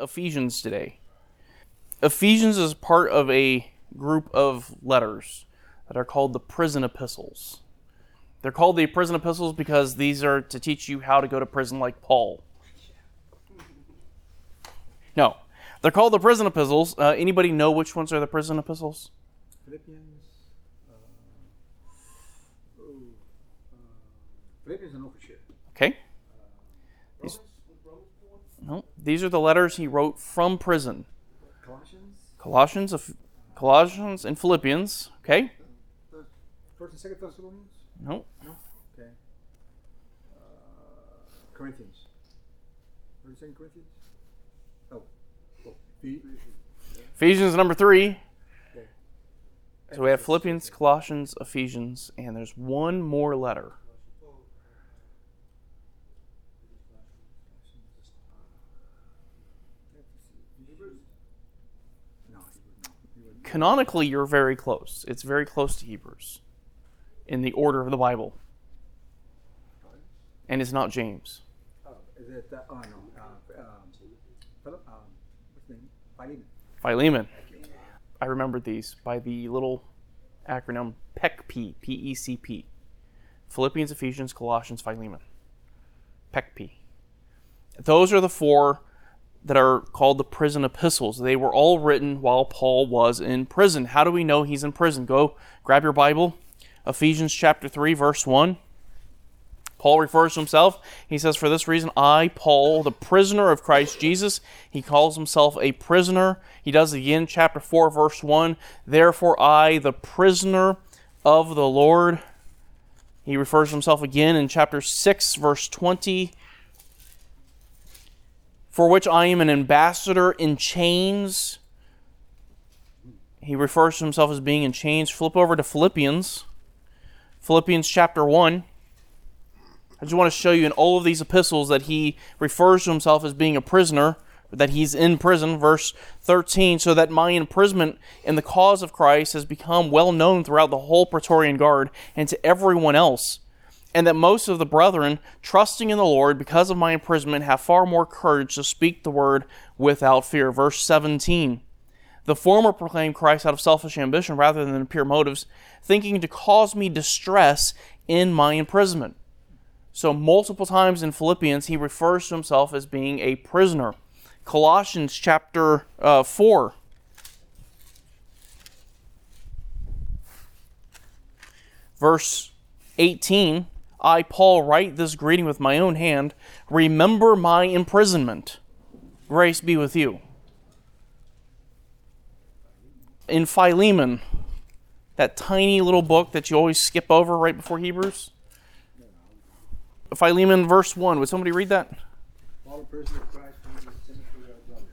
Ephesians today. Ephesians is part of a group of letters that are called the prison epistles. They're called the prison epistles because these are to teach you how to go to prison like Paul. No, they're called the prison epistles. Uh, anybody know which ones are the prison epistles? Philippians. Uh, oh, uh, Philippians and. Okay. These, are the letters he wrote from prison. Colossians. Colossians, Eph- Colossians, and Philippians. Okay. First and Second Thessalonians. No, No. Okay. Uh, Corinthians. First and Second Corinthians. Oh. oh. Ephesians number three. okay. So we have Philippians, Colossians, Ephesians, and there's one more letter. No, he would not. He would Canonically, you're very close. It's very close to Hebrews in the order of the Bible. And it's not James. Oh, is it? Uh, oh no. Uh, um, Philip. Um, what's his name? Philemon. Philemon. I remembered these by the little acronym PECP, P E C P. Philippians, Ephesians, Colossians, Philemon. PECP. Those are the four that are called the prison epistles. They were all written while Paul was in prison. How do we know he's in prison? Go grab your Bible. Ephesians chapter 3, verse 1. Paul refers to himself. He says, For this reason, I, Paul, the prisoner of Christ Jesus, he calls himself a prisoner. He does it again, chapter 4, verse 1. Therefore, I, the prisoner of the Lord. He refers to himself again in chapter 6, verse 20. For which I am an ambassador in chains. He refers to himself as being in chains. Flip over to Philippians. Philippians chapter 1. I just want to show you in all of these epistles that he refers to himself as being a prisoner, that he's in prison. Verse 13, so that my imprisonment in the cause of Christ has become well known throughout the whole Praetorian Guard and to everyone else, and that most of the brethren, trusting in the Lord because of my imprisonment, have far more courage to speak the word without fear. Verse 17, the former proclaimed Christ out of selfish ambition rather than pure motives, thinking to cause me distress in my imprisonment. So, multiple times in Philippians, he refers to himself as being a prisoner. Colossians chapter uh, 4. Verse 18 I, Paul, write this greeting with my own hand. Remember my imprisonment. Grace be with you. In Philemon, that tiny little book that you always skip over right before Hebrews. Philemon, verse 1. Would somebody read that? Paul, a prisoner of Christ, Timothy, our brother.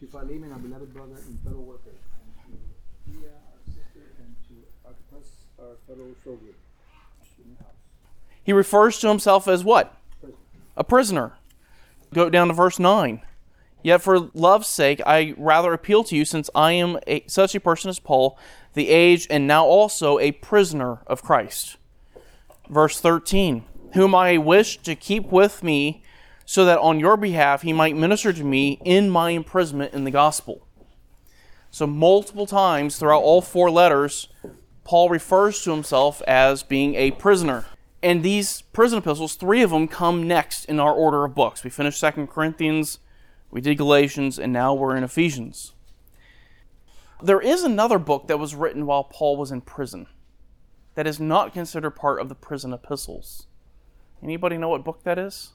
To Philemon, our beloved brother and fellow worker, and to Thea, our sister, and to Archippus, our fellow soldier. He refers to himself as what? A prisoner. Go down to verse 9. Yet for love's sake, I rather appeal to you, since I am a, such a person as Paul, the aged, and now also a prisoner of Christ. Verse 13. Whom I wish to keep with me, so that on your behalf he might minister to me in my imprisonment in the gospel. So, multiple times throughout all four letters, Paul refers to himself as being a prisoner. And these prison epistles, three of them come next in our order of books. We finished Second Corinthians, we did Galatians, and now we're in Ephesians. There is another book that was written while Paul was in prison that is not considered part of the prison epistles. Anybody know what book that is?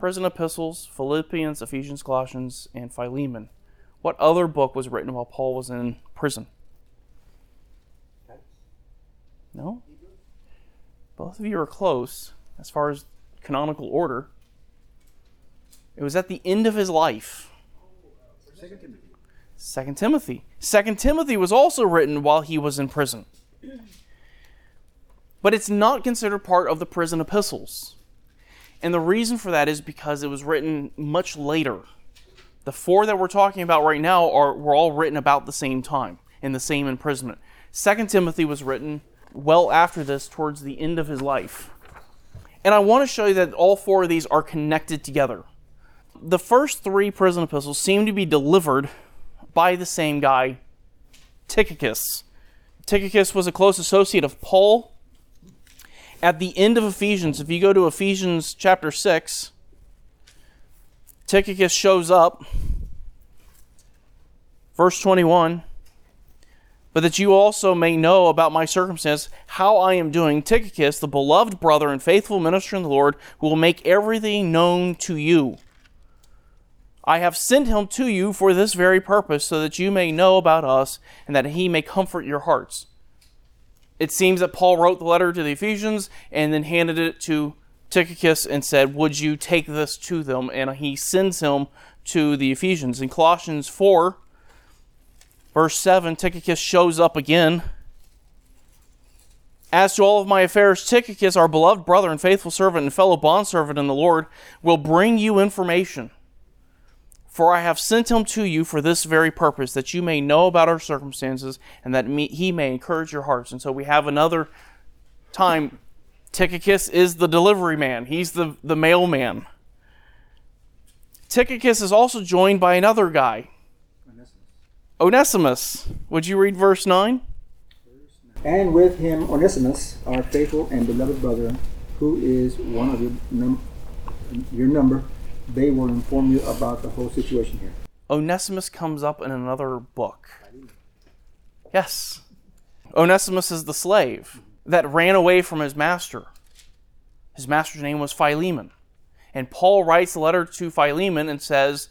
Prison epistles, Philippians, Ephesians, Colossians, and Philemon. What other book was written while Paul was in prison? No? Both of you are close as far as canonical order. It was at the end of his life. Second Timothy. Second Timothy. Second Timothy was also written while he was in prison. But it's not considered part of the prison epistles. And the reason for that is because it was written much later. The four that we're talking about right now are were all written about the same time in the same imprisonment. Second Timothy was written well after this towards the end of his life. And I want to show you that all four of these are connected together. The first three prison epistles seem to be delivered by the same guy, Tychicus. Tychicus was a close associate of Paul. At the end of Ephesians, if you go to Ephesians chapter 6, Tychicus shows up. Verse 21 But that you also may know about my circumstance, how I am doing, Tychicus, the beloved brother and faithful minister in the Lord, who will make everything known to you. I have sent him to you for this very purpose, so that you may know about us and that he may comfort your hearts. It seems that Paul wrote the letter to the Ephesians and then handed it to Tychicus and said, Would you take this to them? And he sends him to the Ephesians. In Colossians 4, verse 7, Tychicus shows up again. As to all of my affairs, Tychicus, our beloved brother and faithful servant and fellow bondservant in the Lord, will bring you information for I have sent him to you for this very purpose, that you may know about our circumstances, and that he may encourage your hearts. And so we have another time. Tychicus is the delivery man, he's the, the mailman. Tychicus is also joined by another guy, Onesimus. Would you read verse 9? And with him Onesimus, our faithful and beloved brother, who is one of your, num- your number, they will inform you about the whole situation here. Onesimus comes up in another book. Yes. Onesimus is the slave that ran away from his master. His master's name was Philemon. And Paul writes a letter to Philemon and says,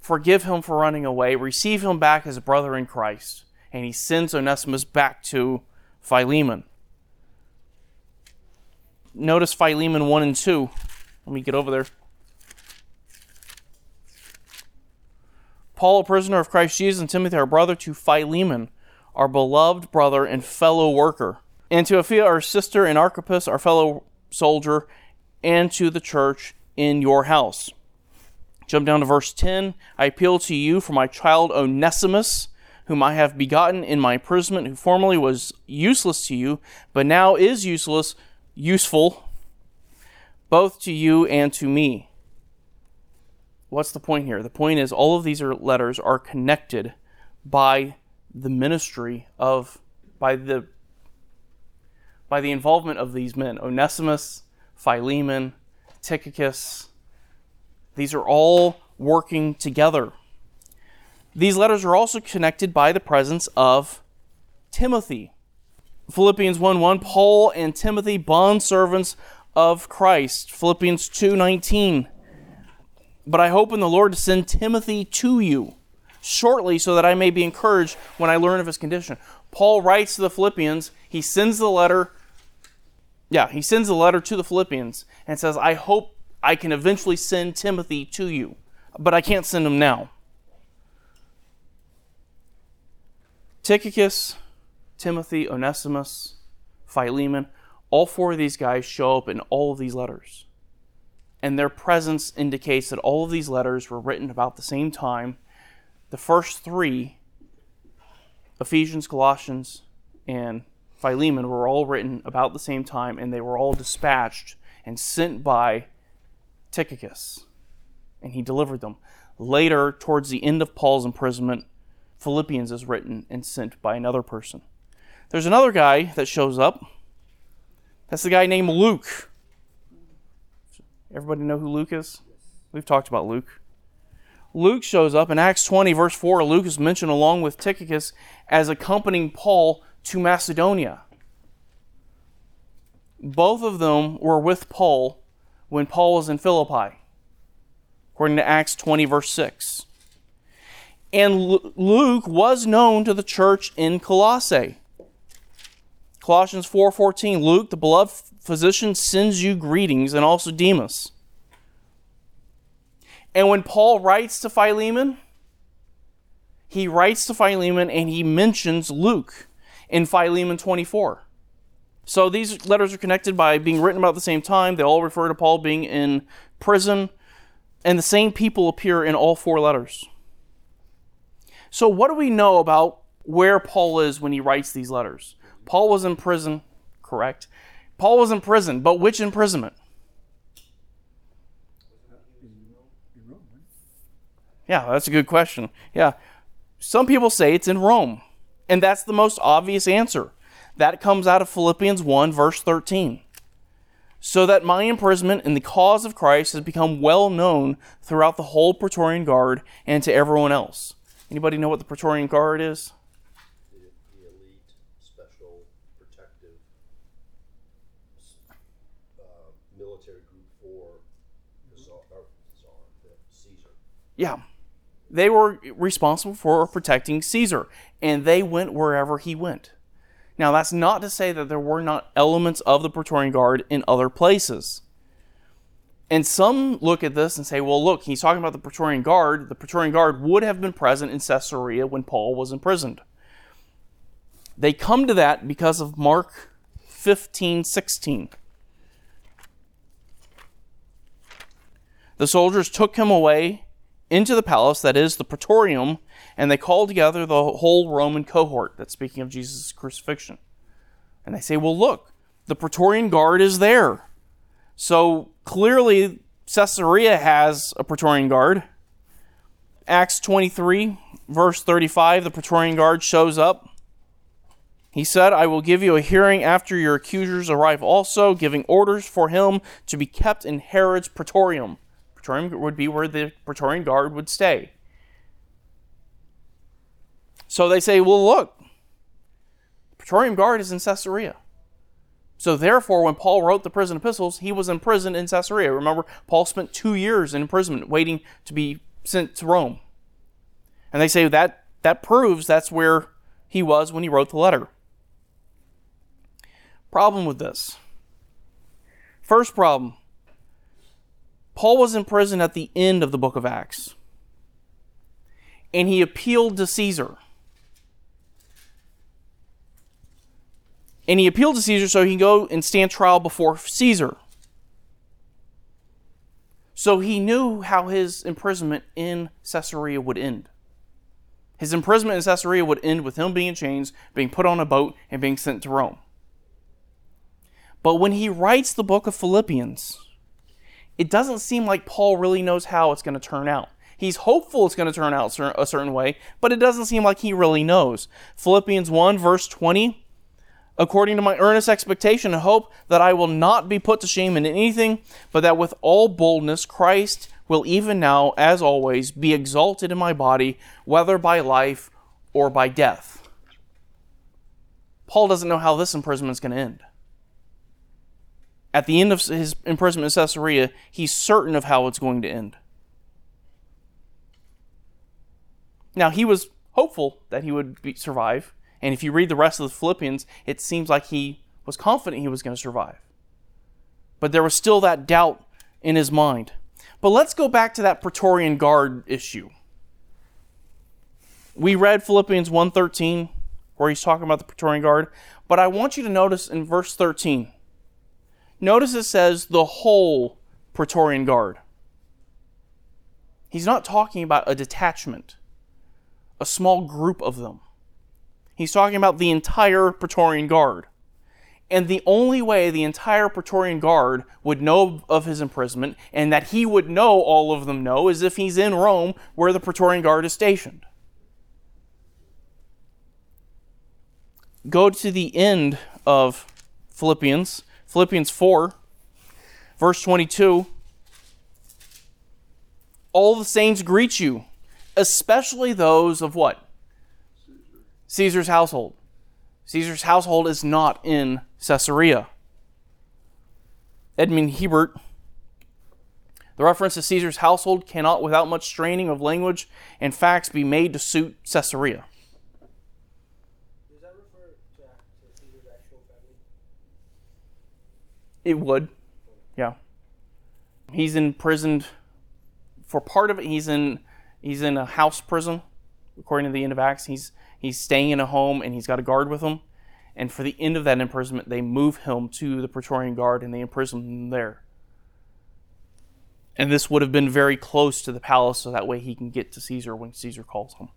Forgive him for running away, receive him back as a brother in Christ. And he sends Onesimus back to Philemon. Notice Philemon 1 and 2. Let me get over there. Paul, a prisoner of Christ Jesus, and Timothy, our brother, to Philemon, our beloved brother and fellow worker, and to Apphia, our sister, and Archippus, our fellow soldier, and to the church in your house. Jump down to verse 10. I appeal to you for my child Onesimus, whom I have begotten in my imprisonment, who formerly was useless to you, but now is useless, useful, both to you and to me. What's the point here? The point is all of these are letters are connected by the ministry of by the by the involvement of these men Onesimus, Philemon, Tychicus. These are all working together. These letters are also connected by the presence of Timothy. Philippians 1 1, Paul and Timothy, bondservants of Christ. Philippians 2 19, but I hope in the Lord to send Timothy to you shortly so that I may be encouraged when I learn of his condition. Paul writes to the Philippians, he sends the letter, yeah, he sends the letter to the Philippians and says, I hope I can eventually send Timothy to you, but I can't send him now. Tychicus, Timothy, Onesimus, Philemon, all four of these guys show up in all of these letters and their presence indicates that all of these letters were written about the same time. The first three, Ephesians, Colossians, and Philemon, were all written about the same time, and they were all dispatched and sent by Tychicus, and he delivered them. Later, towards the end of Paul's imprisonment, Philippians is written and sent by another person. There's another guy that shows up. That's the guy named Luke. Everybody know who Luke is? We've talked about Luke. Luke shows up in Acts 20, verse 4. Luke is mentioned along with Tychicus as accompanying Paul to Macedonia. Both of them were with Paul when Paul was in Philippi, according to Acts 20, verse 6. And Luke was known to the church in Colossae. Colossians 4:14 Luke the beloved physician sends you greetings and also Demas. And when Paul writes to Philemon, he writes to Philemon and he mentions Luke in Philemon 24. So these letters are connected by being written about the same time. They all refer to Paul being in prison, and the same people appear in all four letters. So, what do we know about where Paul is when he writes these letters? Paul was in prison, correct? Paul was in prison, but which imprisonment? Yeah, that's a good question. Yeah. Some people say it's in Rome, and that's the most obvious answer. That comes out of Philippians 1, verse 13. So that my imprisonment in the cause of Christ has become well known throughout the whole Praetorian Guard and to everyone else. Anybody know what the Praetorian Guard is? the, the elite, special, protective, uh, military group for the Tsar, or Tsar, the Caesar. Yeah. They were responsible for protecting Caesar, and they went wherever he went. Now, that's not to say that there were not elements of the Praetorian Guard in other places. And some look at this and say, well, look, he's talking about the Praetorian Guard. The Praetorian Guard would have been present in Caesarea when Paul was imprisoned. They come to that because of Mark 15 16. The soldiers took him away into the palace, that is, the praetorium, and they call together the whole Roman cohort. That's speaking of Jesus' crucifixion. And they say, well, look, the praetorian guard is there. So clearly, Caesarea has a praetorian guard. Acts 23, verse 35, the praetorian guard shows up. He said, I will give you a hearing after your accusers arrive also, giving orders for him to be kept in Herod's praetorium. Praetorium would be where the Praetorian Guard would stay. So they say, well, look, the Praetorian Guard is in Caesarea. So therefore, when Paul wrote the prison epistles, he was in prison in Caesarea. Remember, Paul spent two years in imprisonment waiting to be sent to Rome. And they say that that proves that's where he was when he wrote the letter. Problem with this. First problem Paul was in prison at the end of the book of Acts. And he appealed to Caesar. And he appealed to Caesar so he can go and stand trial before Caesar. So he knew how his imprisonment in Caesarea would end. His imprisonment in Caesarea would end with him being in chains, being put on a boat, and being sent to Rome. But when he writes the book of Philippians, it doesn't seem like Paul really knows how it's going to turn out. He's hopeful it's going to turn out a certain way, but it doesn't seem like he really knows. Philippians 1, verse 20 According to my earnest expectation and hope that I will not be put to shame in anything, but that with all boldness Christ will even now, as always, be exalted in my body, whether by life or by death. Paul doesn't know how this imprisonment is going to end. At the end of his imprisonment in Caesarea, he's certain of how it's going to end. Now, he was hopeful that he would be, survive. And if you read the rest of the Philippians, it seems like he was confident he was going to survive. But there was still that doubt in his mind. But let's go back to that Praetorian Guard issue. We read Philippians 1:13 where he's talking about the Praetorian Guard, but I want you to notice in verse 13. Notice it says the whole Praetorian Guard. He's not talking about a detachment, a small group of them. He's talking about the entire Praetorian Guard. And the only way the entire Praetorian Guard would know of his imprisonment and that he would know all of them know is if he's in Rome where the Praetorian Guard is stationed. Go to the end of Philippians, Philippians 4, verse 22. All the saints greet you, especially those of what? Caesar's household. Caesar's household is not in Caesarea. Edmond Hiebert. The reference to Caesar's household cannot, without much straining of language and facts, be made to suit Caesarea. Does that refer to, to Caesar's actual family? It would. Yeah. He's imprisoned for part of it. He's in he's in a house prison, according to the end of Acts. He's he's staying in a home and he's got a guard with him. And for the end of that imprisonment, they move him to the Praetorian Guard and they imprison him there. And this would have been very close to the palace, so that way he can get to Caesar when Caesar calls him.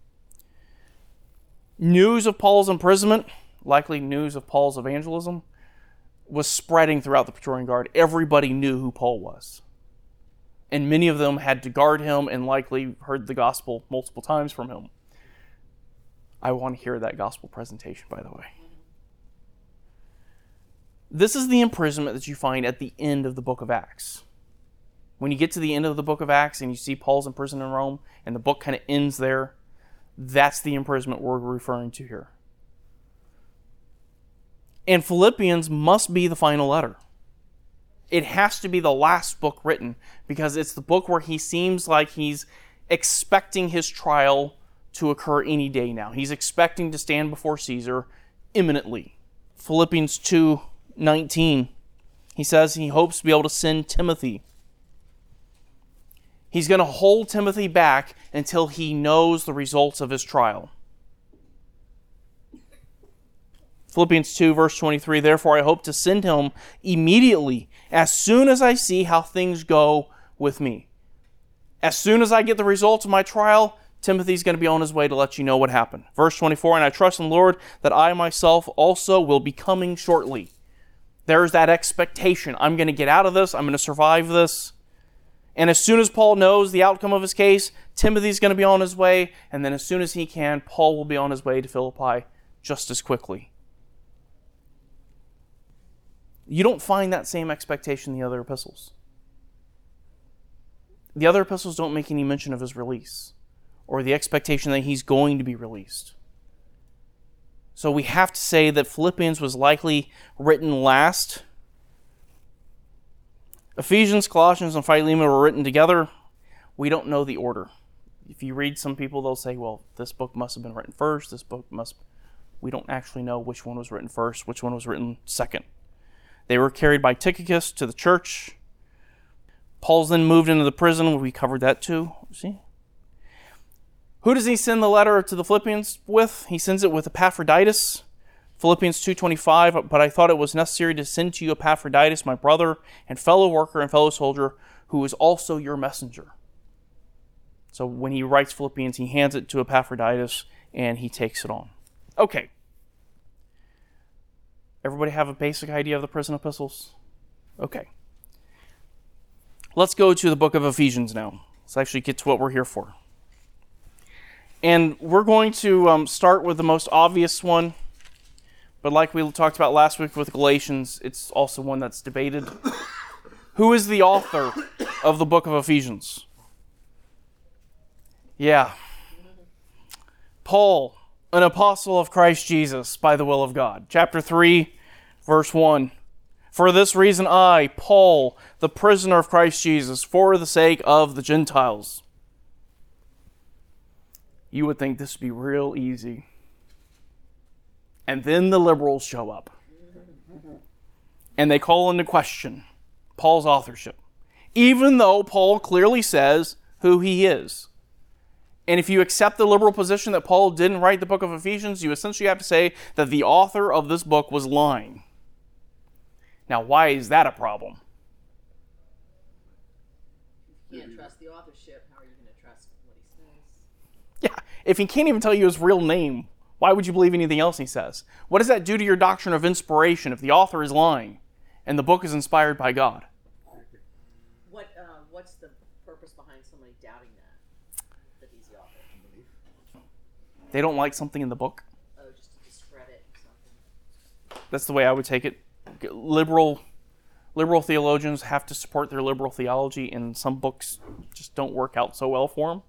News of Paul's imprisonment, likely news of Paul's evangelism, was spreading throughout the Praetorian Guard. Everybody knew who Paul was. and many of them had to guard him and likely heard the gospel multiple times from him. I want to hear that gospel presentation, by the way. This is the imprisonment that you find at the end of the book of Acts. When you get to the end of the book of Acts and you see Paul's in prison in Rome and the book kind of ends there, that's the imprisonment we're referring to here. And Philippians must be the final letter. It has to be the last book written because it's the book where he seems like he's expecting his trial to occur any day now. He's expecting to stand before Caesar imminently. Philippians 2 19. He says he hopes to be able to send Timothy. He's going to hold Timothy back until he knows the results of his trial. Philippians 2, verse 23 Therefore, I hope to send him immediately as soon as I see how things go with me. As soon as I get the results of my trial, Timothy's going to be on his way to let you know what happened. Verse 24 And I trust in the Lord that I myself also will be coming shortly there's that expectation. I'm going to get out of this. I'm going to survive this. And as soon as Paul knows the outcome of his case, Timothy's going to be on his way. And then as soon as he can, Paul will be on his way to Philippi just as quickly. You don't find that same expectation in the other epistles. The other epistles don't make any mention of his release or the expectation that he's going to be released. So we have to say that Philippians was likely written last. Ephesians, Colossians, and Philemon were written together. We don't know the order. If you read some people, they'll say, well, this book must have been written first, this book must. We don't actually know which one was written first, which one was written second. They were carried by Tychicus to the church. Paul's then moved into the prison. We covered that too. See? Who does he send the letter to the Philippians with? He sends it with Epaphroditus. Philippians 2:25, but I thought it was necessary to send to you Epaphroditus, my brother and fellow worker and fellow soldier, who is also your messenger. So when he writes Philippians, he hands it to Epaphroditus and he takes it on. Okay. Everybody have a basic idea of the prison epistles? Okay. Let's go to the book of Ephesians now. Let's actually get to what we're here for. And we're going to um, start with the most obvious one. But like we talked about last week with Galatians, it's also one that's debated. Who is the author of the book of Ephesians? Yeah. Paul, an apostle of Christ Jesus by the will of God. Chapter 3, verse 1. For this reason, I, Paul, the prisoner of Christ Jesus, for the sake of the Gentiles you would think this would be real easy. And then the liberals show up. And they call into question Paul's authorship, even though Paul clearly says who he is. And if you accept the liberal position that Paul didn't write the book of Ephesians, you essentially have to say that the author of this book was lying. Now, why is that a problem? You can't trust the authorship. How are you going to trust what he says? Yeah, if he can't even tell you his real name, why would you believe anything else he says? What does that do to your doctrine of inspiration if the author is lying and the book is inspired by God? What uh, What's the purpose behind somebody doubting that that he's the author? They don't like something in the book. Oh, just to discredit something. That's the way I would take it. Liberal liberal theologians have to support their liberal theology, and some books just don't work out so well for them.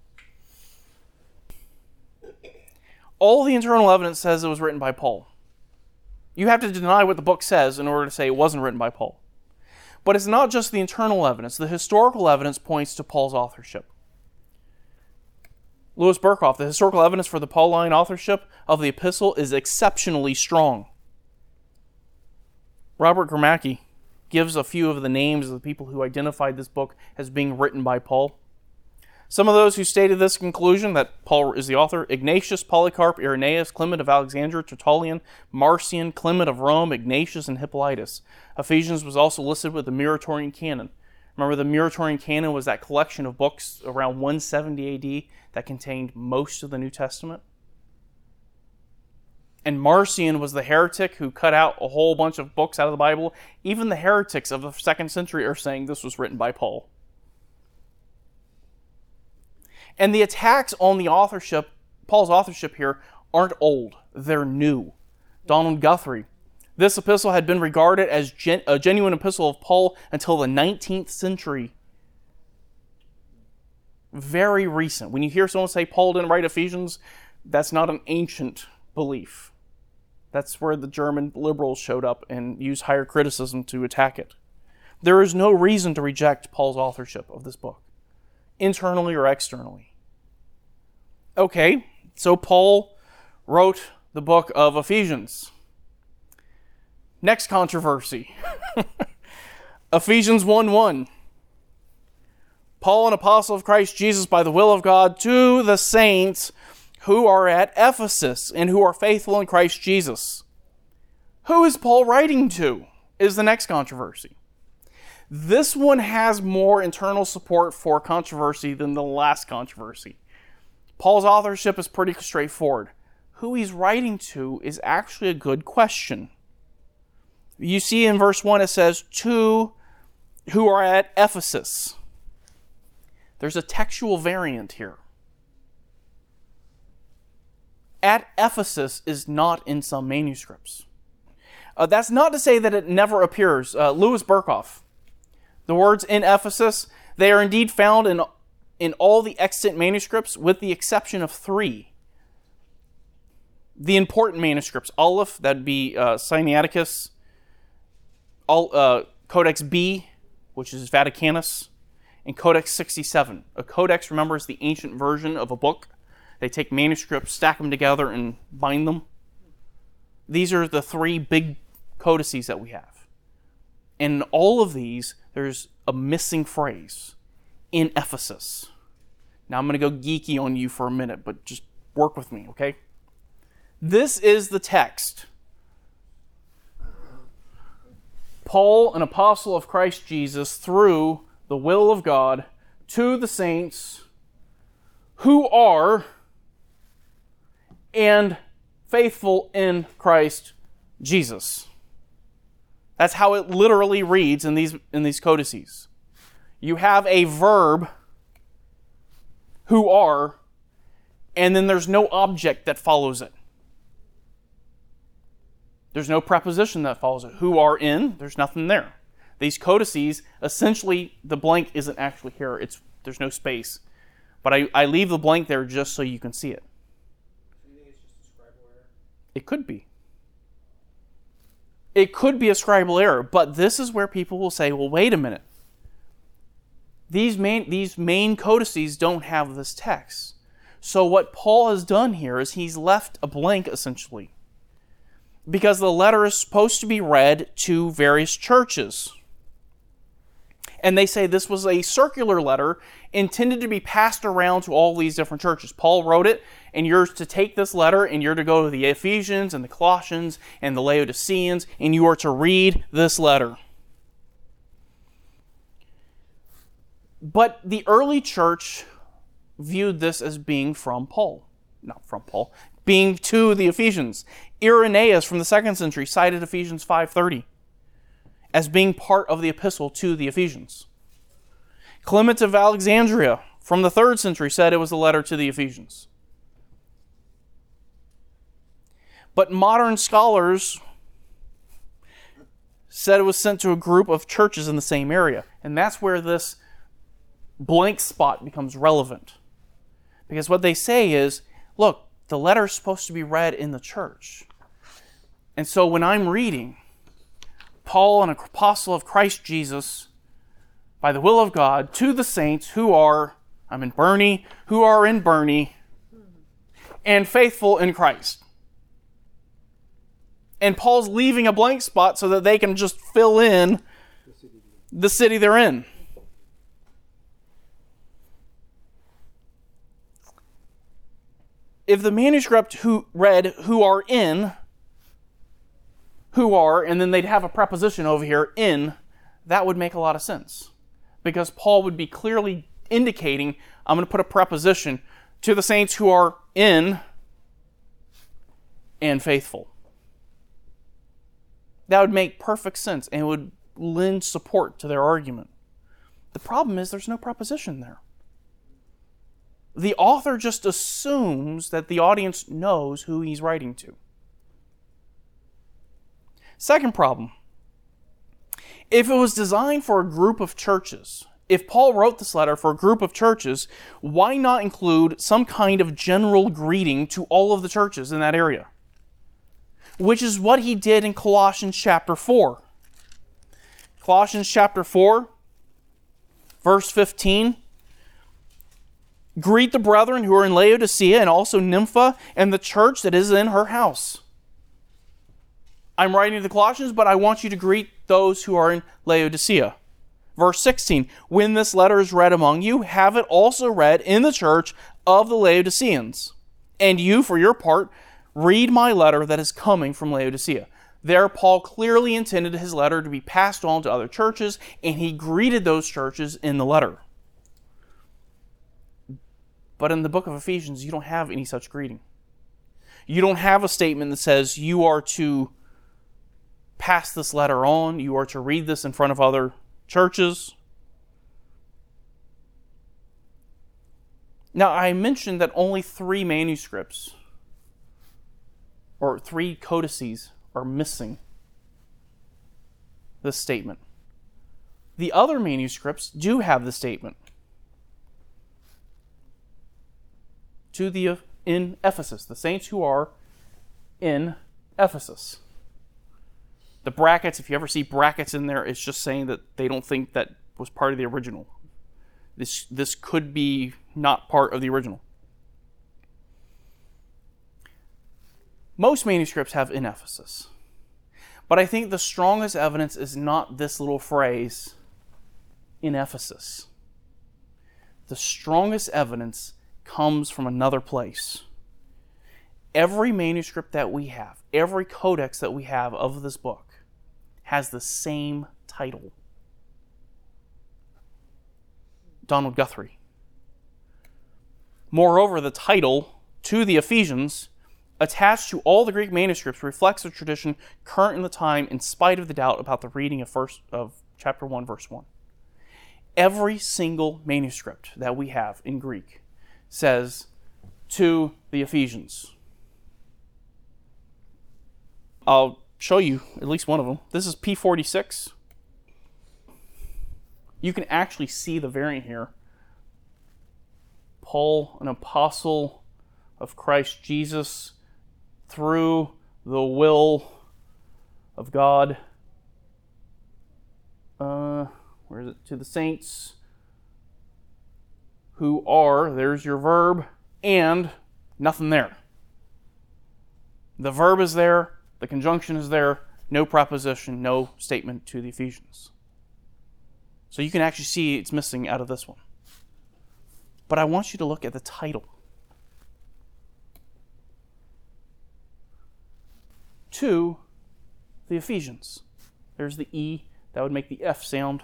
All the internal evidence says it was written by Paul. You have to deny what the book says in order to say it wasn't written by Paul. But it's not just the internal evidence, the historical evidence points to Paul's authorship. Louis Berkhof, the historical evidence for the Pauline authorship of the epistle is exceptionally strong. Robert Gromacki gives a few of the names of the people who identified this book as being written by Paul. Some of those who stated this conclusion that Paul is the author Ignatius, Polycarp, Irenaeus, Clement of Alexandria, Tertullian, Marcion, Clement of Rome, Ignatius, and Hippolytus. Ephesians was also listed with the Muratorian canon. Remember, the Muratorian canon was that collection of books around 170 AD that contained most of the New Testament. And Marcion was the heretic who cut out a whole bunch of books out of the Bible. Even the heretics of the second century are saying this was written by Paul. And the attacks on the authorship, Paul's authorship here, aren't old, they're new. Donald Guthrie. This epistle had been regarded as gen- a genuine epistle of Paul until the 19th century. Very recent. When you hear someone say Paul didn't write Ephesians, that's not an ancient belief. That's where the German liberals showed up and used higher criticism to attack it. There is no reason to reject Paul's authorship of this book, internally or externally. Okay, so Paul wrote the book of Ephesians. Next controversy Ephesians 1 1. Paul, an apostle of Christ Jesus by the will of God, to the saints who are at Ephesus and who are faithful in Christ Jesus. Who is Paul writing to? Is the next controversy. This one has more internal support for controversy than the last controversy. Paul's authorship is pretty straightforward. Who he's writing to is actually a good question. You see in verse 1 it says, To who are at Ephesus. There's a textual variant here at Ephesus is not in some manuscripts. Uh, that's not to say that it never appears. Uh, Louis Berkhof, the words in Ephesus, they are indeed found in, in all the extant manuscripts with the exception of three. The important manuscripts, Aleph, that'd be uh, Sinaiticus, all, uh, Codex B, which is Vaticanus, and Codex 67. A codex, remember, is the ancient version of a book. They take manuscripts, stack them together, and bind them. These are the three big codices that we have. In all of these, there's a missing phrase in Ephesus. Now I'm going to go geeky on you for a minute, but just work with me, okay? This is the text. Paul, an apostle of Christ Jesus, through the will of God, to the saints who are and faithful in Christ Jesus. That's how it literally reads in these, in these codices. You have a verb, who are, and then there's no object that follows it. There's no preposition that follows it. Who are in, there's nothing there. These codices, essentially, the blank isn't actually here. It's there's no space. But I, I leave the blank there just so you can see it. It could be. It could be a scribal error, but this is where people will say, well, wait a minute. These main, these main codices don't have this text. So what Paul has done here is he's left a blank essentially. Because the letter is supposed to be read to various churches. And they say this was a circular letter intended to be passed around to all these different churches. Paul wrote it, and you're to take this letter and you're to go to the Ephesians and the Colossians and the Laodiceans, and you are to read this letter. But the early church viewed this as being from Paul. Not from Paul, being to the Ephesians. Irenaeus from the second century cited Ephesians 5:30 as being part of the epistle to the Ephesians. Clement of Alexandria from the third century said it was a letter to the Ephesians. But modern scholars said it was sent to a group of churches in the same area. And that's where this blank spot becomes relevant. Because what they say is look, the letter is supposed to be read in the church. And so when I'm reading, Paul, an apostle of Christ Jesus, by the will of God, to the saints who are, I'm in Boerne, who are in Boerne, and faithful in Christ. And Paul's leaving a blank spot so that they can just fill in the city they're in. If the manuscript who read who are in who are, and then they'd have a preposition over here, in, that would make a lot of sense. Because Paul would be clearly indicating, I'm going to put a preposition to the saints who are in and faithful. That would make perfect sense and would lend support to their argument. The problem is there's no preposition there. The author just assumes that the audience knows who he's writing to. Second problem if it was designed for a group of churches, if Paul wrote this letter for a group of churches, why not include some kind of general greeting to all of the churches in that area? Which is what he did in Colossians chapter 4. Colossians chapter 4, verse 15. Greet the brethren who are in Laodicea and also Nympha and the church that is in her house. I'm writing to the Colossians, but I want you to greet those who are in Laodicea. Verse 16 When this letter is read among you, have it also read in the church of the Laodiceans. And you, for your part, read my letter that is coming from Laodicea. There, Paul clearly intended his letter to be passed on to other churches, and he greeted those churches in the letter. But in the book of Ephesians, you don't have any such greeting. You don't have a statement that says you are to pass this letter on, you are to read this in front of other churches. Now, I mentioned that only three manuscripts or three codices are missing this statement. The other manuscripts do have the statement. To the in Ephesus, the saints who are in Ephesus. The brackets, if you ever see brackets in there, it's just saying that they don't think that was part of the original. This this could be not part of the original. Most manuscripts have in Ephesus. But I think the strongest evidence is not this little phrase, in Ephesus. The strongest evidence comes from another place. Every manuscript that we have, every codex that we have of this book, has the same title Donald Guthrie. Moreover, the title to the Ephesians attached to all the Greek manuscripts reflects a tradition current in the time in spite of the doubt about the reading of first of chapter 1 verse 1. Every single manuscript that we have in Greek says to the Ephesians. I'll show you at least one of them. This is P46. You can actually see the variant here. Paul, an apostle of Christ Jesus, through the will of God. Uh, where is it? To the saints who are, there's your verb, and nothing there. The verb is there, the conjunction is there, no proposition, no statement to the Ephesians. So you can actually see it's missing out of this one. But I want you to look at the title. To the Ephesians. There's the E, that would make the F sound.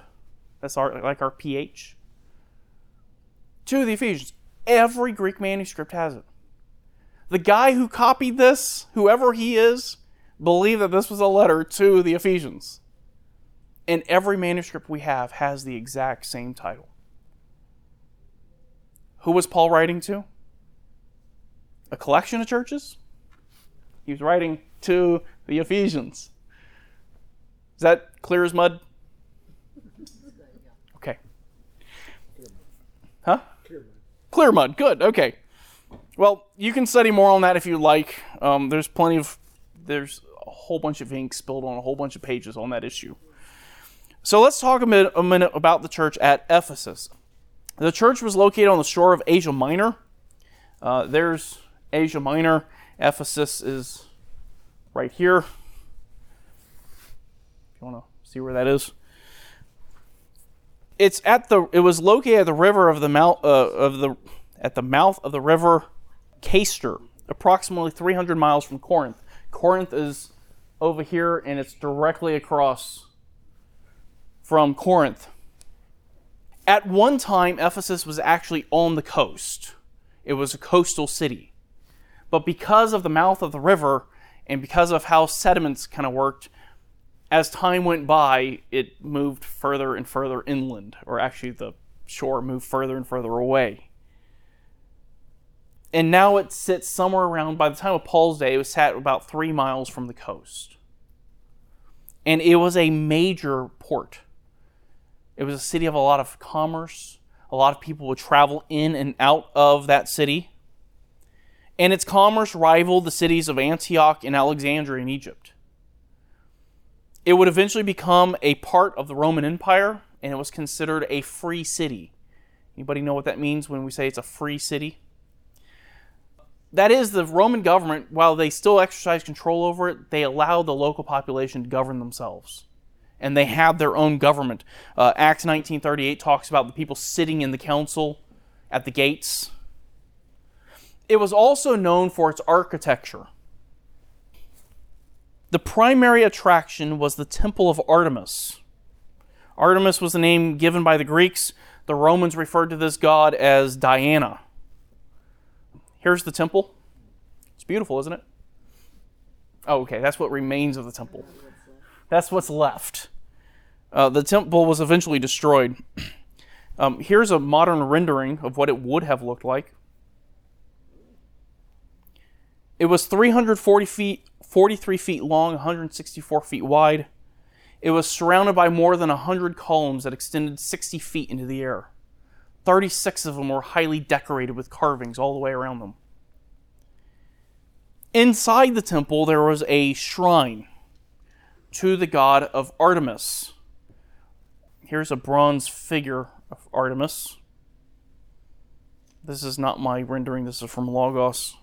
That's our, like our PH. To the Ephesians. Every Greek manuscript has it. The guy who copied this, whoever he is, believed that this was a letter to the Ephesians. And every manuscript we have has the exact same title. Who was Paul writing to? A collection of churches? He was writing to the Ephesians. Is that clear as mud? Okay. Huh? Clear mud. Good. Okay. Well, you can study more on that if you like. Um, there's plenty of there's a whole bunch of ink spilled on a whole bunch of pages on that issue. So let's talk a minute, a minute about the church at Ephesus. The church was located on the shore of Asia Minor. Uh, there's Asia Minor. Ephesus is right here. If you want to see where that is, it's at the. It was located at the river of the mouth uh, of the at the mouth of the river Cayster, approximately 300 miles from Corinth. Corinth is over here, and it's directly across from Corinth. At one time, Ephesus was actually on the coast. It was a coastal city. But because of the mouth of the river and because of how sediments kind of worked, as time went by, it moved further and further inland, or actually, the shore moved further and further away. and now it sits somewhere around, by the time of Paul's day, it was sat about three miles from the coast. And it was a major port. It was a city of a lot of commerce. A lot of people would travel in and out of that city. And its commerce rivaled the cities of Antioch and Alexandria in Egypt. It would eventually become a part of the Roman Empire, and it was considered a free city. Anybody know what that means when we say it's a free city? That is, the Roman government, while they still exercise control over it, they allow the local population to govern themselves. And they have their own government. Uh, Acts 1938 talks about the people sitting in the council at the gates. It was also known for its architecture. The primary attraction was the Temple of Artemis. Artemis was the name given by the Greeks. The Romans referred to this god as Diana. Here's the temple. It's beautiful, isn't it? Oh, okay. That's what remains of the temple. That's what's left. Uh, the temple was eventually destroyed. Um, here's a modern rendering of what it would have looked like. It was 340 feet, 43 feet long, 164 feet wide. It was surrounded by more than 100 columns that extended 60 feet into the air. 36 of them were highly decorated with carvings all the way around them. Inside the temple, there was a shrine to the god of Artemis. Here's a bronze figure of Artemis. This is not my rendering, this is from Logos.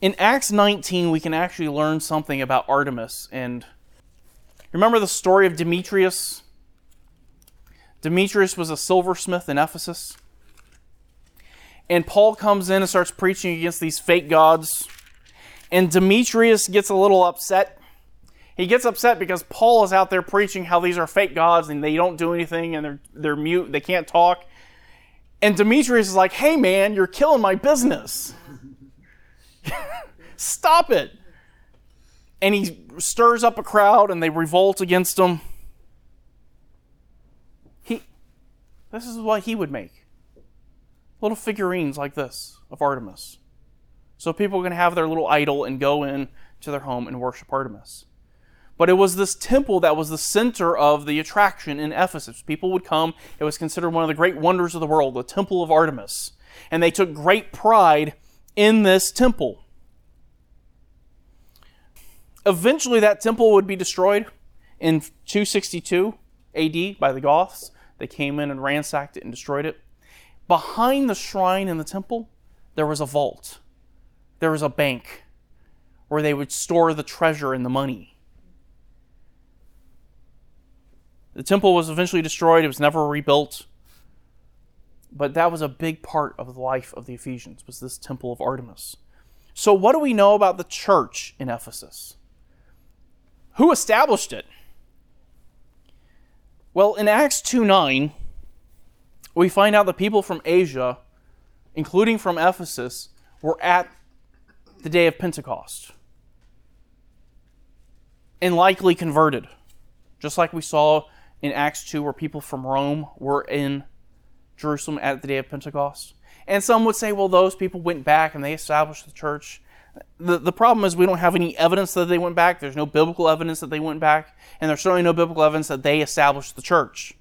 In Acts 19, we can actually learn something about Artemis. And remember the story of Demetrius? Demetrius was a silversmith in Ephesus. And Paul comes in and starts preaching against these fake gods. And Demetrius gets a little upset. He gets upset because Paul is out there preaching how these are fake gods and they don't do anything and they're, they're mute, they can't talk. And Demetrius is like, hey man, you're killing my business. Stop it. And he stirs up a crowd and they revolt against him. He this is what he would make. Little figurines like this of Artemis. So people can have their little idol and go in to their home and worship Artemis. But it was this temple that was the center of the attraction in Ephesus. People would come. It was considered one of the great wonders of the world, the temple of Artemis. And they took great pride in this temple. Eventually, that temple would be destroyed in 262 AD by the Goths. They came in and ransacked it and destroyed it. Behind the shrine in the temple, there was a vault, there was a bank where they would store the treasure and the money. The temple was eventually destroyed, it was never rebuilt. But that was a big part of the life of the Ephesians, was this temple of Artemis. So what do we know about the church in Ephesus? Who established it? Well, in Acts 2 9, we find out the people from Asia, including from Ephesus, were at the day of Pentecost and likely converted. Just like we saw in Acts 2, where people from Rome were in Jerusalem at the day of Pentecost. And some would say, well, those people went back and they established the church. The, the problem is we don't have any evidence that they went back. There's no biblical evidence that they went back. And there's certainly no biblical evidence that they established the church.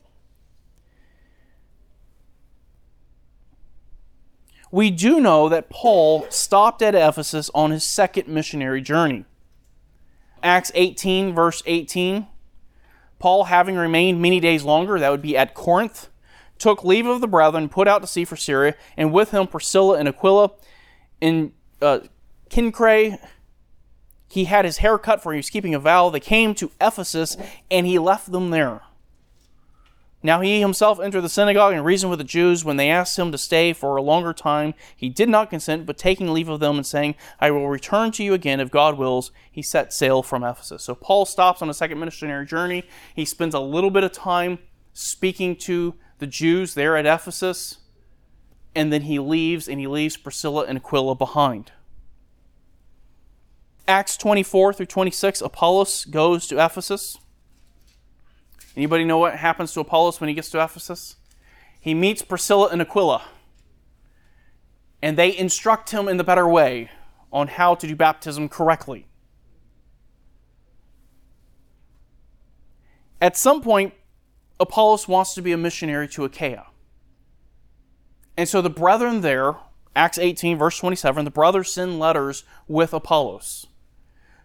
We do know that Paul stopped at Ephesus on his second missionary journey. Acts 18, verse 18. Paul, having remained many days longer, that would be at Corinth, took leave of the brethren, put out to sea for Syria, and with him Priscilla and Aquila. In uh, Cenchreae, he had his hair cut for he was keeping a vow. They came to Ephesus, and he left them there. Now he himself entered the synagogue and reasoned with the Jews. When they asked him to stay for a longer time, he did not consent, but taking leave of them and saying, I will return to you again if God wills, he set sail from Ephesus. So Paul stops on a second missionary journey. He spends a little bit of time speaking to the Jews there at Ephesus, and then he leaves, and he leaves Priscilla and Aquila behind. Acts 24 through 26, Apollos goes to Ephesus. Anybody know what happens to Apollos when he gets to Ephesus? He meets Priscilla and Aquila. and they instruct him in the better way on how to do baptism correctly. At some point, Apollos wants to be a missionary to Achaia. And so the brethren there, Acts 18, verse 27, the brothers send letters with Apollos.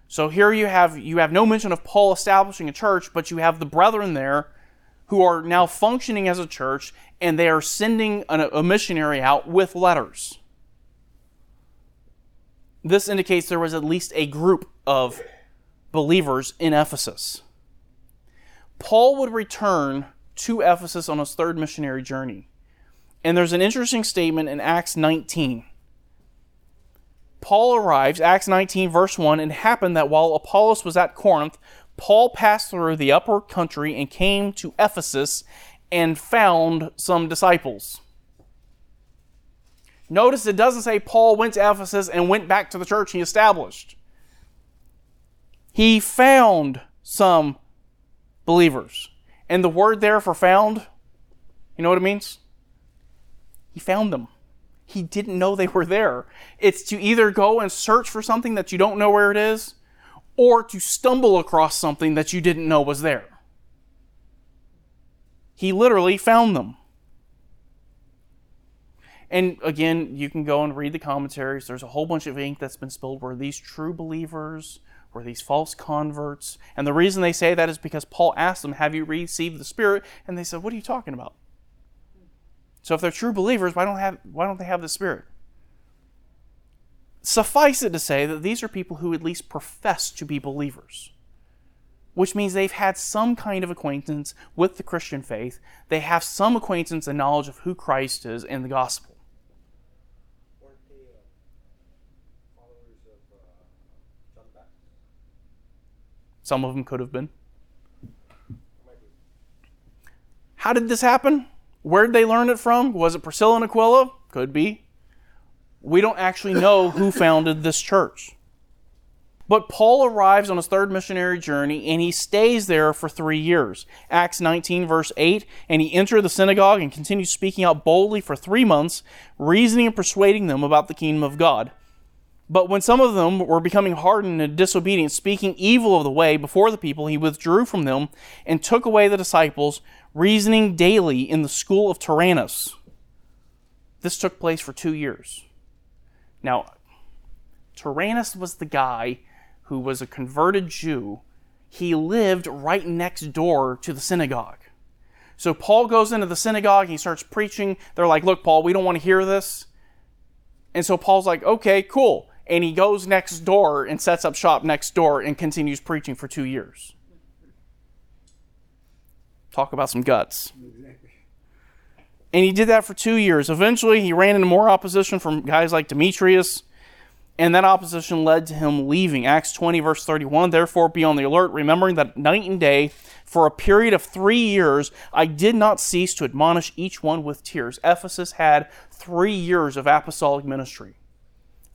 So here you have you have no mention of Paul establishing a church, but you have the brethren there who are now functioning as a church, and they are sending a, a missionary out with letters. This indicates there was at least a group of believers in Ephesus. Paul would return to Ephesus on his third missionary journey. And there's an interesting statement in Acts 19. Paul arrives, Acts 19, verse 1, and it happened that while Apollos was at Corinth, Paul passed through the upper country and came to Ephesus and found some disciples. Notice it doesn't say Paul went to Ephesus and went back to the church he established. He found some believers. And the word there for found, you know what it means? He found them. He didn't know they were there. It's to either go and search for something that you don't know where it is, or to stumble across something that you didn't know was there. He literally found them. And again, you can go and read the commentaries. There's a whole bunch of ink that's been spilled where these true believers were these false converts. And the reason they say that is because Paul asked them, Have you received the Spirit? And they said, What are you talking about? So if they're true believers, why don't, have, why don't they have the Spirit? Suffice it to say that these are people who at least profess to be believers, which means they've had some kind of acquaintance with the Christian faith. They have some acquaintance and knowledge of who Christ is in the gospel. Weren't they uh, followers of uh, John the Baptist? Some of them could have been. How did this happen? Where did they learn it from? Was it Priscilla and Aquila? Could be. We don't actually know who founded this church. But Paul arrives on his third missionary journey and he stays there for three years. Acts 19, verse 8 And he entered the synagogue and continued speaking out boldly for three months, reasoning and persuading them about the kingdom of God. But when some of them were becoming hardened and disobedient, speaking evil of the way before the people, he withdrew from them and took away the disciples, reasoning daily in the school of Tyrannus. This took place for two years. Now, Tyrannus was the guy who was a converted Jew. He lived right next door to the synagogue. So Paul goes into the synagogue he starts preaching. They're like, Look, Paul, we don't want to hear this. And so Paul's like, Okay, cool. And he goes next door and sets up shop next door and continues preaching for two years. Talk about some guts. And he did that for two years. Eventually, he ran into more opposition from guys like Demetrius, and that opposition led to him leaving. Acts 20, verse 31 Therefore, be on the alert, remembering that night and day, for a period of three years, I did not cease to admonish each one with tears. Ephesus had three years of apostolic ministry,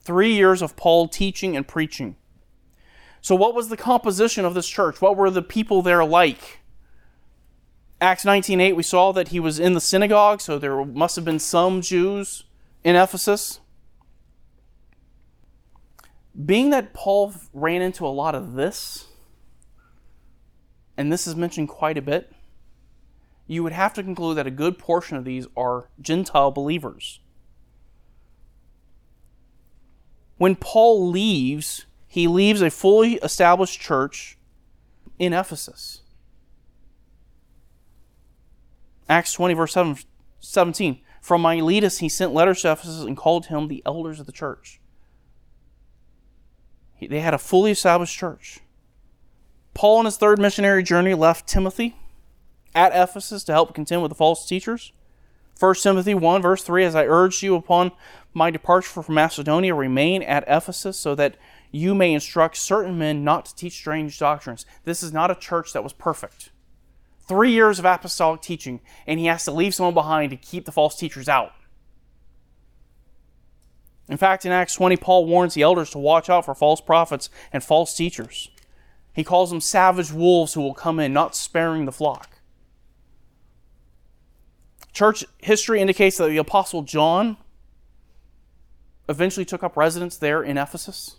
three years of Paul teaching and preaching. So, what was the composition of this church? What were the people there like? Acts 19:8 we saw that he was in the synagogue, so there must have been some Jews in Ephesus. Being that Paul ran into a lot of this, and this is mentioned quite a bit, you would have to conclude that a good portion of these are Gentile believers. When Paul leaves, he leaves a fully established church in Ephesus. Acts 20, verse 7, 17. From Miletus he sent letters to Ephesus and called him the elders of the church. He, they had a fully established church. Paul, on his third missionary journey, left Timothy at Ephesus to help contend with the false teachers. 1 Timothy 1, verse 3 As I urged you upon my departure from Macedonia, remain at Ephesus so that you may instruct certain men not to teach strange doctrines. This is not a church that was perfect three years of apostolic teaching, and he has to leave someone behind to keep the false teachers out. In fact, in Acts 20, Paul warns the elders to watch out for false prophets and false teachers. He calls them savage wolves who will come in, not sparing the flock. Church history indicates that the Apostle John eventually took up residence there in Ephesus.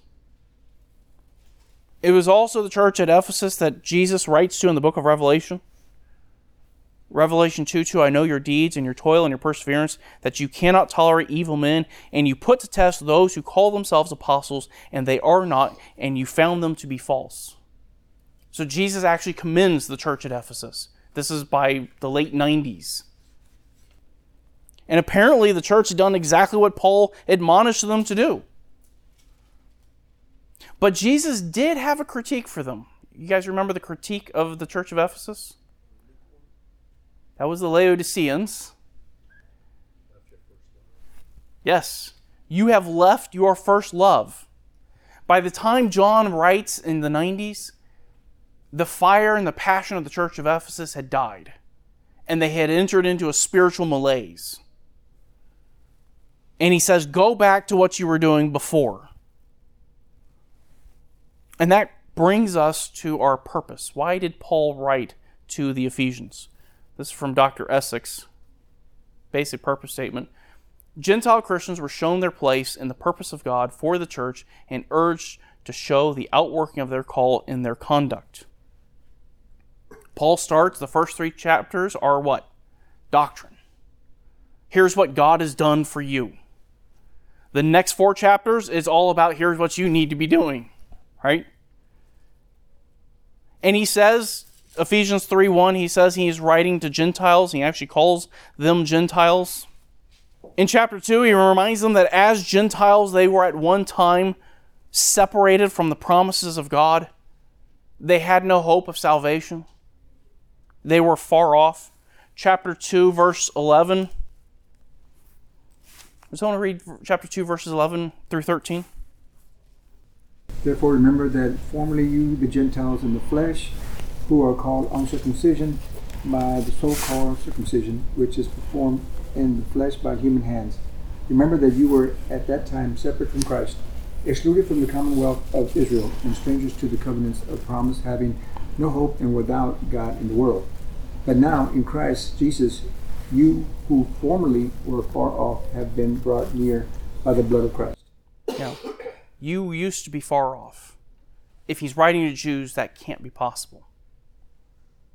It was also the church at Ephesus that Jesus writes to in the book of Revelation. Revelation 2 2, I know your deeds and your toil and your perseverance, that you cannot tolerate evil men, and you put to test those who call themselves apostles, and they are not, and you found them to be false. So Jesus actually commends the church at Ephesus. This is by the late 90s. And apparently, the church had done exactly what Paul admonished them to do. But Jesus did have a critique for them. You guys remember the critique of the church of Ephesus? That was the Laodiceans. Yes, you have left your first love. By the time John writes in the 90s, the fire and the passion of the church of Ephesus had died, and they had entered into a spiritual malaise. And he says, Go back to what you were doing before. And that brings us to our purpose. Why did Paul write to the Ephesians? This is from Dr. Essex. Basic purpose statement. Gentile Christians were shown their place in the purpose of God for the church and urged to show the outworking of their call in their conduct. Paul starts, the first three chapters are what? Doctrine. Here's what God has done for you. The next four chapters is all about here's what you need to be doing, right? And he says, Ephesians 3 1, he says he's writing to Gentiles. He actually calls them Gentiles. In chapter 2, he reminds them that as Gentiles, they were at one time separated from the promises of God. They had no hope of salvation, they were far off. Chapter 2, verse 11. Does want to read chapter 2, verses 11 through 13? Therefore, remember that formerly you, the Gentiles in the flesh, who are called uncircumcision by the so called circumcision, which is performed in the flesh by human hands. Remember that you were at that time separate from Christ, excluded from the commonwealth of Israel, and strangers to the covenants of promise, having no hope and without God in the world. But now, in Christ Jesus, you who formerly were far off have been brought near by the blood of Christ. Now, you used to be far off. If he's writing to Jews, that can't be possible.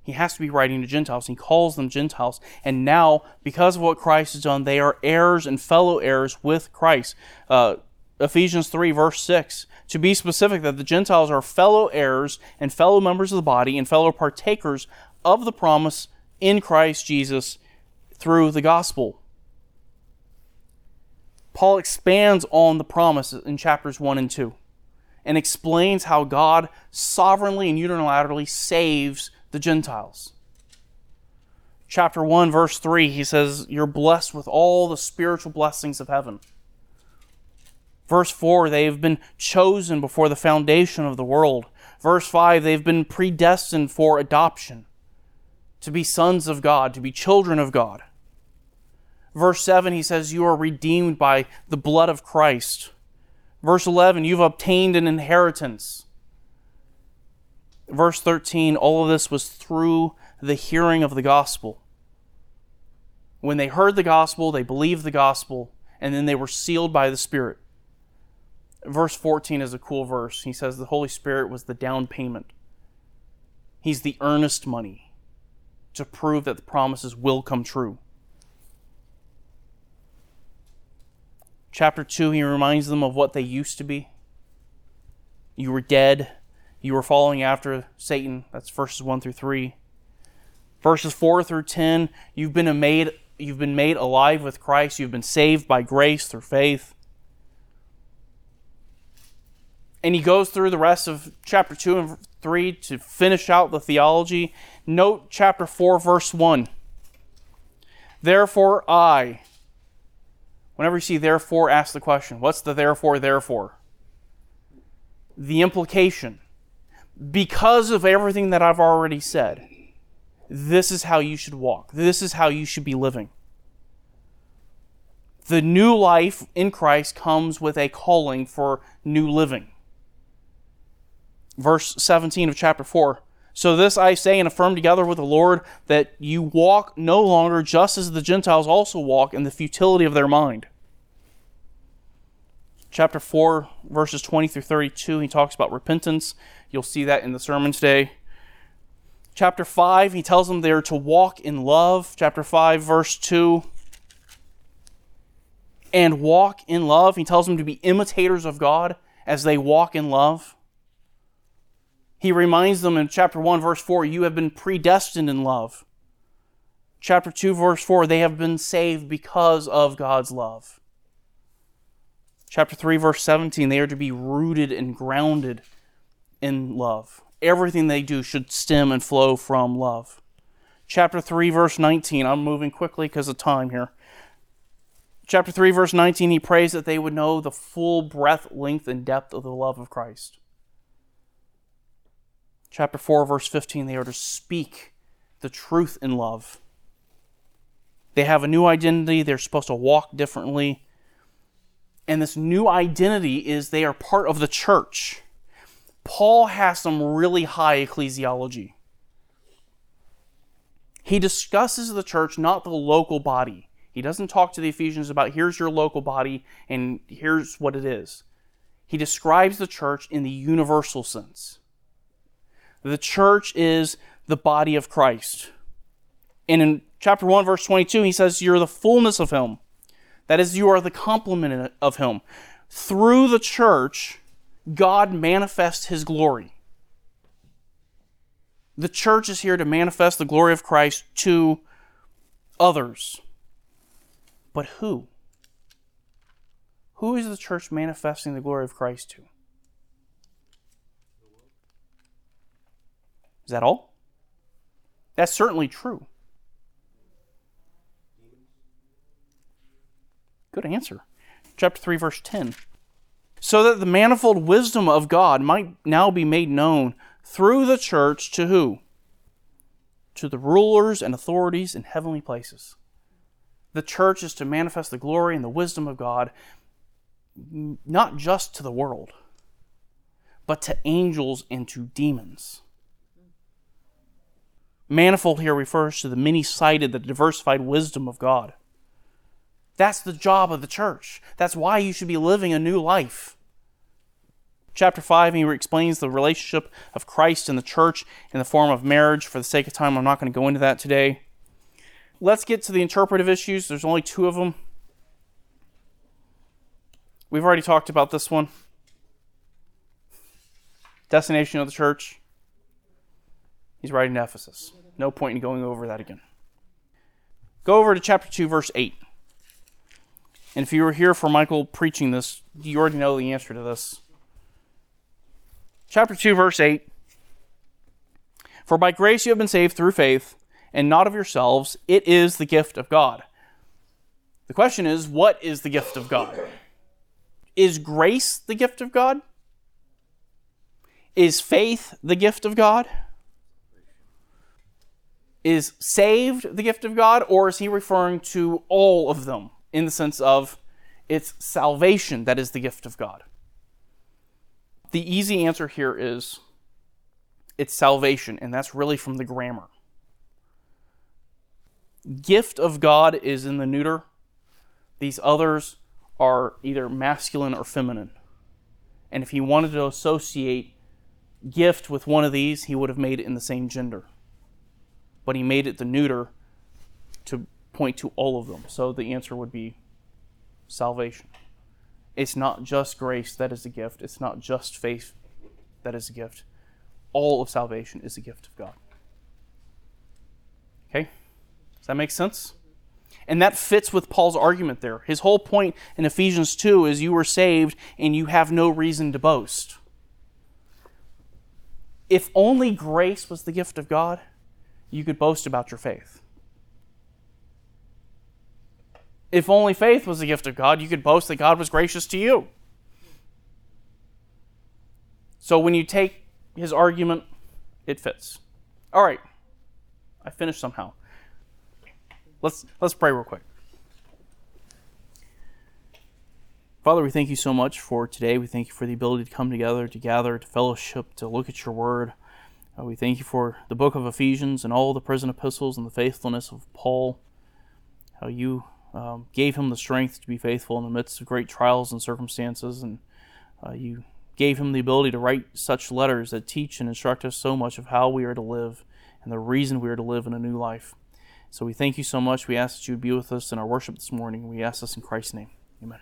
He has to be writing to Gentiles. He calls them Gentiles. And now, because of what Christ has done, they are heirs and fellow heirs with Christ. Uh, Ephesians 3, verse 6. To be specific, that the Gentiles are fellow heirs and fellow members of the body and fellow partakers of the promise in Christ Jesus through the gospel. Paul expands on the promises in chapters 1 and 2 and explains how God sovereignly and unilaterally saves the Gentiles. Chapter 1, verse 3, he says, You're blessed with all the spiritual blessings of heaven. Verse 4, they've been chosen before the foundation of the world. Verse 5, they've been predestined for adoption, to be sons of God, to be children of God. Verse 7, he says, You are redeemed by the blood of Christ. Verse 11, you've obtained an inheritance verse 13, all of this was through the hearing of the gospel. When they heard the gospel, they believed the gospel, and then they were sealed by the Spirit. Verse 14 is a cool verse. He says the Holy Spirit was the down payment, He's the earnest money to prove that the promises will come true. Chapter 2, he reminds them of what they used to be. You were dead you were following after Satan. That's verses 1 through 3. Verses 4 through 10, you've been made you've been made alive with Christ. You've been saved by grace through faith. And he goes through the rest of chapter 2 and 3 to finish out the theology. Note chapter 4 verse 1. Therefore I Whenever you see therefore, ask the question, what's the therefore, therefore? The implication because of everything that I've already said, this is how you should walk. This is how you should be living. The new life in Christ comes with a calling for new living. Verse 17 of chapter 4. So this I say and affirm together with the Lord that you walk no longer just as the Gentiles also walk in the futility of their mind Chapter 4, verses 20 through 32, he talks about repentance. You'll see that in the sermon today. Chapter 5, he tells them they're to walk in love. Chapter 5, verse 2. And walk in love. He tells them to be imitators of God as they walk in love. He reminds them in chapter 1, verse 4, you have been predestined in love. Chapter 2, verse 4, they have been saved because of God's love. Chapter 3, verse 17, they are to be rooted and grounded in love. Everything they do should stem and flow from love. Chapter 3, verse 19, I'm moving quickly because of time here. Chapter 3, verse 19, he prays that they would know the full breadth, length, and depth of the love of Christ. Chapter 4, verse 15, they are to speak the truth in love. They have a new identity, they're supposed to walk differently. And this new identity is they are part of the church. Paul has some really high ecclesiology. He discusses the church, not the local body. He doesn't talk to the Ephesians about here's your local body and here's what it is. He describes the church in the universal sense. The church is the body of Christ. And in chapter 1, verse 22, he says, You're the fullness of Him. That is, you are the complement of Him. Through the church, God manifests His glory. The church is here to manifest the glory of Christ to others. But who? Who is the church manifesting the glory of Christ to? Is that all? That's certainly true. Good answer. Chapter 3, verse 10. So that the manifold wisdom of God might now be made known through the church to who? To the rulers and authorities in heavenly places. The church is to manifest the glory and the wisdom of God not just to the world, but to angels and to demons. Manifold here refers to the many sided, the diversified wisdom of God. That's the job of the church. That's why you should be living a new life. Chapter 5, he explains the relationship of Christ and the church in the form of marriage. For the sake of time, I'm not going to go into that today. Let's get to the interpretive issues. There's only two of them. We've already talked about this one. Destination of the church. He's writing to Ephesus. No point in going over that again. Go over to chapter 2, verse 8. And if you were here for Michael preaching this, you already know the answer to this. Chapter 2, verse 8. For by grace you have been saved through faith, and not of yourselves. It is the gift of God. The question is, what is the gift of God? Is grace the gift of God? Is faith the gift of God? Is saved the gift of God, or is he referring to all of them in the sense of it's salvation that is the gift of God? The easy answer here is it's salvation, and that's really from the grammar. Gift of God is in the neuter. These others are either masculine or feminine. And if he wanted to associate gift with one of these, he would have made it in the same gender. But he made it the neuter to point to all of them. So the answer would be salvation. It's not just grace that is a gift, it's not just faith that is a gift. All of salvation is a gift of God. Okay? Does that make sense? And that fits with Paul's argument there. His whole point in Ephesians 2 is you were saved and you have no reason to boast. If only grace was the gift of God, you could boast about your faith. If only faith was a gift of God, you could boast that God was gracious to you. So when you take his argument, it fits. All right. I finished somehow. Let's let's pray real quick. Father, we thank you so much for today. We thank you for the ability to come together, to gather, to fellowship, to look at your word. Uh, we thank you for the book of Ephesians and all the prison epistles and the faithfulness of Paul. How you um, gave him the strength to be faithful in the midst of great trials and circumstances, and uh, you gave him the ability to write such letters that teach and instruct us so much of how we are to live and the reason we are to live in a new life. So we thank you so much. We ask that you would be with us in our worship this morning. We ask this in Christ's name. Amen.